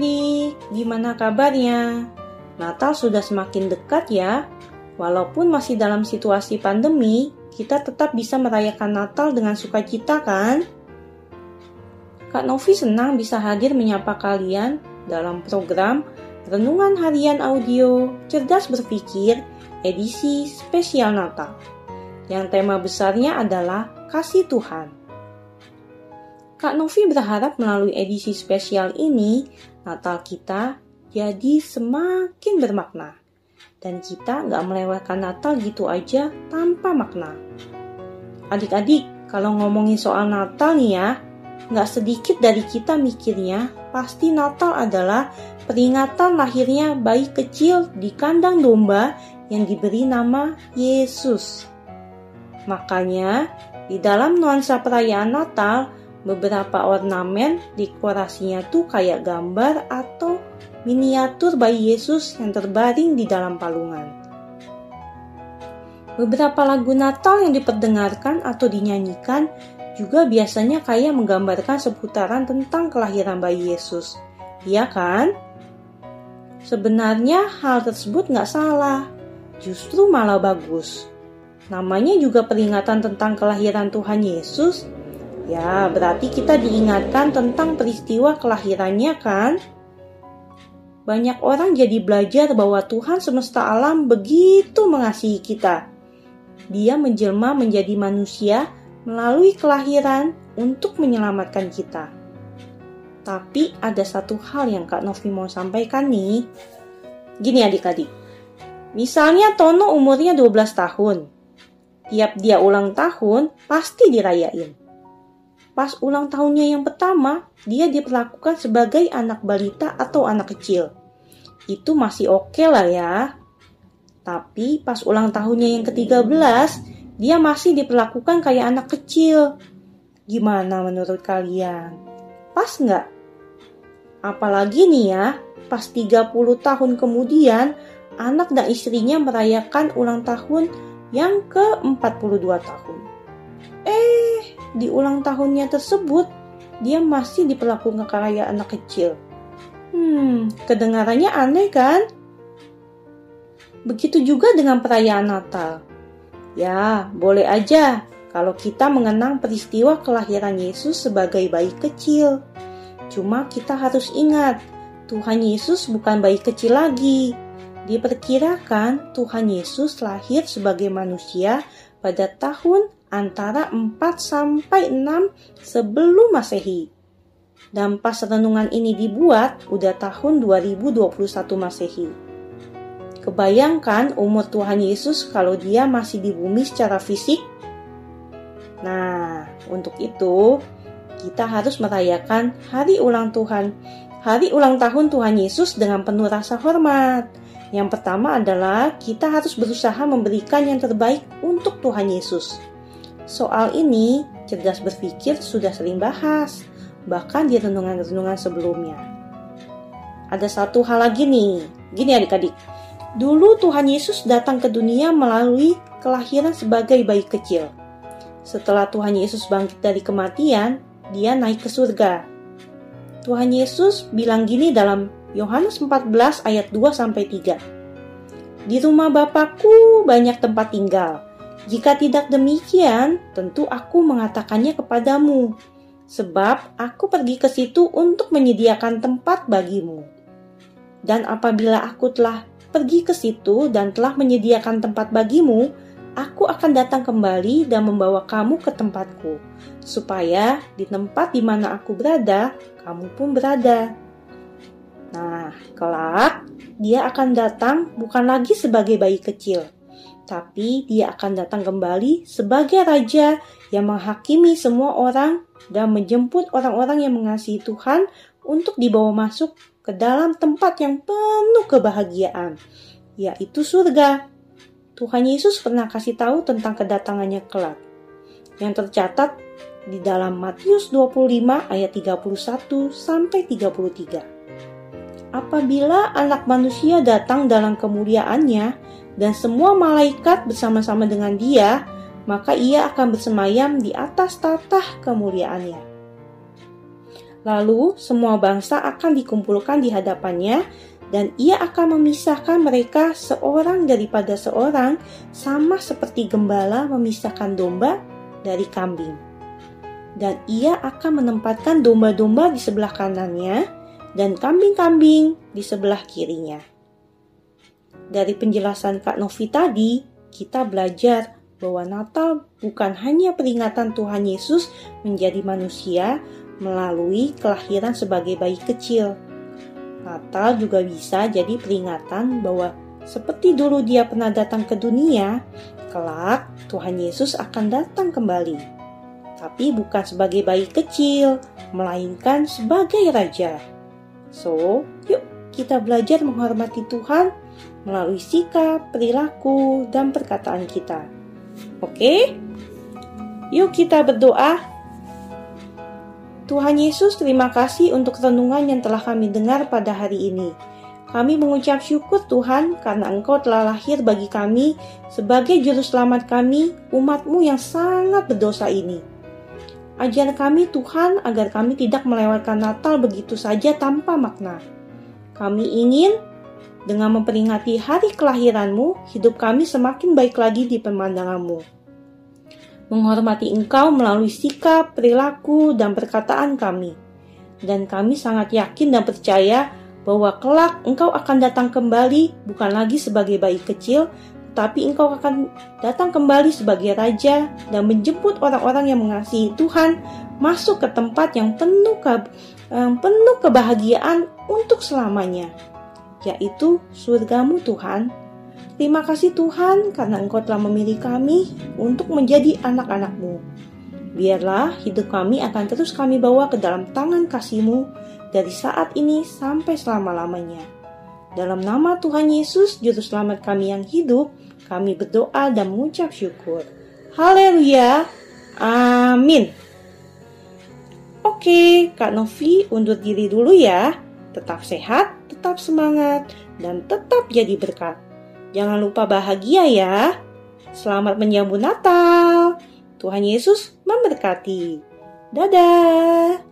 adik-adik, gimana kabarnya? Natal sudah semakin dekat ya. Walaupun masih dalam situasi pandemi, kita tetap bisa merayakan Natal dengan sukacita kan? Kak Novi senang bisa hadir menyapa kalian dalam program Renungan Harian Audio Cerdas Berpikir edisi spesial Natal. Yang tema besarnya adalah Kasih Tuhan. Kak Novi berharap melalui edisi spesial ini, Natal kita jadi semakin bermakna. Dan kita nggak melewatkan Natal gitu aja tanpa makna. Adik-adik, kalau ngomongin soal Natal nih ya, nggak sedikit dari kita mikirnya pasti Natal adalah peringatan lahirnya bayi kecil di kandang domba yang diberi nama Yesus. Makanya, di dalam nuansa perayaan Natal, beberapa ornamen dekorasinya tuh kayak gambar atau miniatur bayi Yesus yang terbaring di dalam palungan. Beberapa lagu Natal yang diperdengarkan atau dinyanyikan juga biasanya kayak menggambarkan seputaran tentang kelahiran bayi Yesus. Iya kan? Sebenarnya hal tersebut nggak salah, justru malah bagus. Namanya juga peringatan tentang kelahiran Tuhan Yesus Ya, berarti kita diingatkan tentang peristiwa kelahirannya kan? Banyak orang jadi belajar bahwa Tuhan semesta alam begitu mengasihi kita. Dia menjelma menjadi manusia melalui kelahiran untuk menyelamatkan kita. Tapi ada satu hal yang Kak Novi mau sampaikan nih. Gini adik-adik. Misalnya Tono umurnya 12 tahun. Tiap dia ulang tahun, pasti dirayain pas ulang tahunnya yang pertama, dia diperlakukan sebagai anak balita atau anak kecil. Itu masih oke okay lah ya. Tapi pas ulang tahunnya yang ke-13, dia masih diperlakukan kayak anak kecil. Gimana menurut kalian? Pas nggak? Apalagi nih ya, pas 30 tahun kemudian, anak dan istrinya merayakan ulang tahun yang ke-42 tahun. Di ulang tahunnya tersebut, dia masih diperlakukan kayak anak kecil. Hmm, kedengarannya aneh kan? Begitu juga dengan perayaan Natal. Ya, boleh aja kalau kita mengenang peristiwa kelahiran Yesus sebagai bayi kecil. Cuma kita harus ingat, Tuhan Yesus bukan bayi kecil lagi. Diperkirakan Tuhan Yesus lahir sebagai manusia pada tahun antara 4 sampai 6 sebelum Masehi. Dan pas renungan ini dibuat udah tahun 2021 Masehi. Kebayangkan umur Tuhan Yesus kalau dia masih di bumi secara fisik? Nah, untuk itu kita harus merayakan hari ulang Tuhan, hari ulang tahun Tuhan Yesus dengan penuh rasa hormat. Yang pertama adalah kita harus berusaha memberikan yang terbaik untuk Tuhan Yesus. Soal ini, cerdas berpikir sudah sering bahas, bahkan di renungan-renungan sebelumnya. Ada satu hal lagi nih, gini adik-adik. Dulu Tuhan Yesus datang ke dunia melalui kelahiran sebagai bayi kecil. Setelah Tuhan Yesus bangkit dari kematian, dia naik ke surga. Tuhan Yesus bilang gini dalam Yohanes 14 ayat 2 sampai 3. Di rumah Bapakku banyak tempat tinggal. Jika tidak demikian, tentu aku mengatakannya kepadamu, sebab aku pergi ke situ untuk menyediakan tempat bagimu. Dan apabila aku telah pergi ke situ dan telah menyediakan tempat bagimu, aku akan datang kembali dan membawa kamu ke tempatku, supaya di tempat di mana aku berada, kamu pun berada. Nah, kelak dia akan datang bukan lagi sebagai bayi kecil, tapi dia akan datang kembali sebagai raja yang menghakimi semua orang dan menjemput orang-orang yang mengasihi Tuhan untuk dibawa masuk ke dalam tempat yang penuh kebahagiaan, yaitu surga. Tuhan Yesus pernah kasih tahu tentang kedatangannya kelak. Yang tercatat di dalam Matius 25 ayat 31 sampai 33. Apabila anak manusia datang dalam kemuliaannya, dan semua malaikat bersama-sama dengan dia, maka ia akan bersemayam di atas tatah kemuliaannya. Lalu semua bangsa akan dikumpulkan di hadapannya dan ia akan memisahkan mereka seorang daripada seorang sama seperti gembala memisahkan domba dari kambing. Dan ia akan menempatkan domba-domba di sebelah kanannya dan kambing-kambing di sebelah kirinya. Dari penjelasan Kak Novi tadi, kita belajar bahwa Natal bukan hanya peringatan Tuhan Yesus menjadi manusia, melalui kelahiran sebagai bayi kecil. Natal juga bisa jadi peringatan bahwa seperti dulu dia pernah datang ke dunia, kelak Tuhan Yesus akan datang kembali. Tapi bukan sebagai bayi kecil, melainkan sebagai raja. So, yuk kita belajar menghormati Tuhan melalui sikap, perilaku, dan perkataan kita. Oke? Yuk kita berdoa Tuhan Yesus, terima kasih untuk renungan yang telah kami dengar pada hari ini. Kami mengucap syukur Tuhan karena Engkau telah lahir bagi kami sebagai juru selamat kami, umatmu yang sangat berdosa ini. Ajar kami Tuhan agar kami tidak melewatkan Natal begitu saja tanpa makna. Kami ingin dengan memperingati hari kelahiranmu, hidup kami semakin baik lagi di pemandanganmu menghormati Engkau melalui sikap, perilaku, dan perkataan kami. Dan kami sangat yakin dan percaya bahwa kelak Engkau akan datang kembali bukan lagi sebagai bayi kecil, tapi Engkau akan datang kembali sebagai Raja dan menjemput orang-orang yang mengasihi Tuhan masuk ke tempat yang penuh ke, yang penuh kebahagiaan untuk selamanya, yaitu surgamu Tuhan Terima kasih Tuhan karena Engkau telah memilih kami untuk menjadi anak-anakmu. Biarlah hidup kami akan terus kami bawa ke dalam tangan kasih-Mu dari saat ini sampai selama-lamanya. Dalam nama Tuhan Yesus, Juru Selamat kami yang hidup, kami berdoa dan mengucap syukur. Haleluya. Amin. Oke, Kak Novi undur diri dulu ya. Tetap sehat, tetap semangat, dan tetap jadi berkat. Jangan lupa bahagia ya. Selamat menyambut Natal. Tuhan Yesus memberkati. Dadah.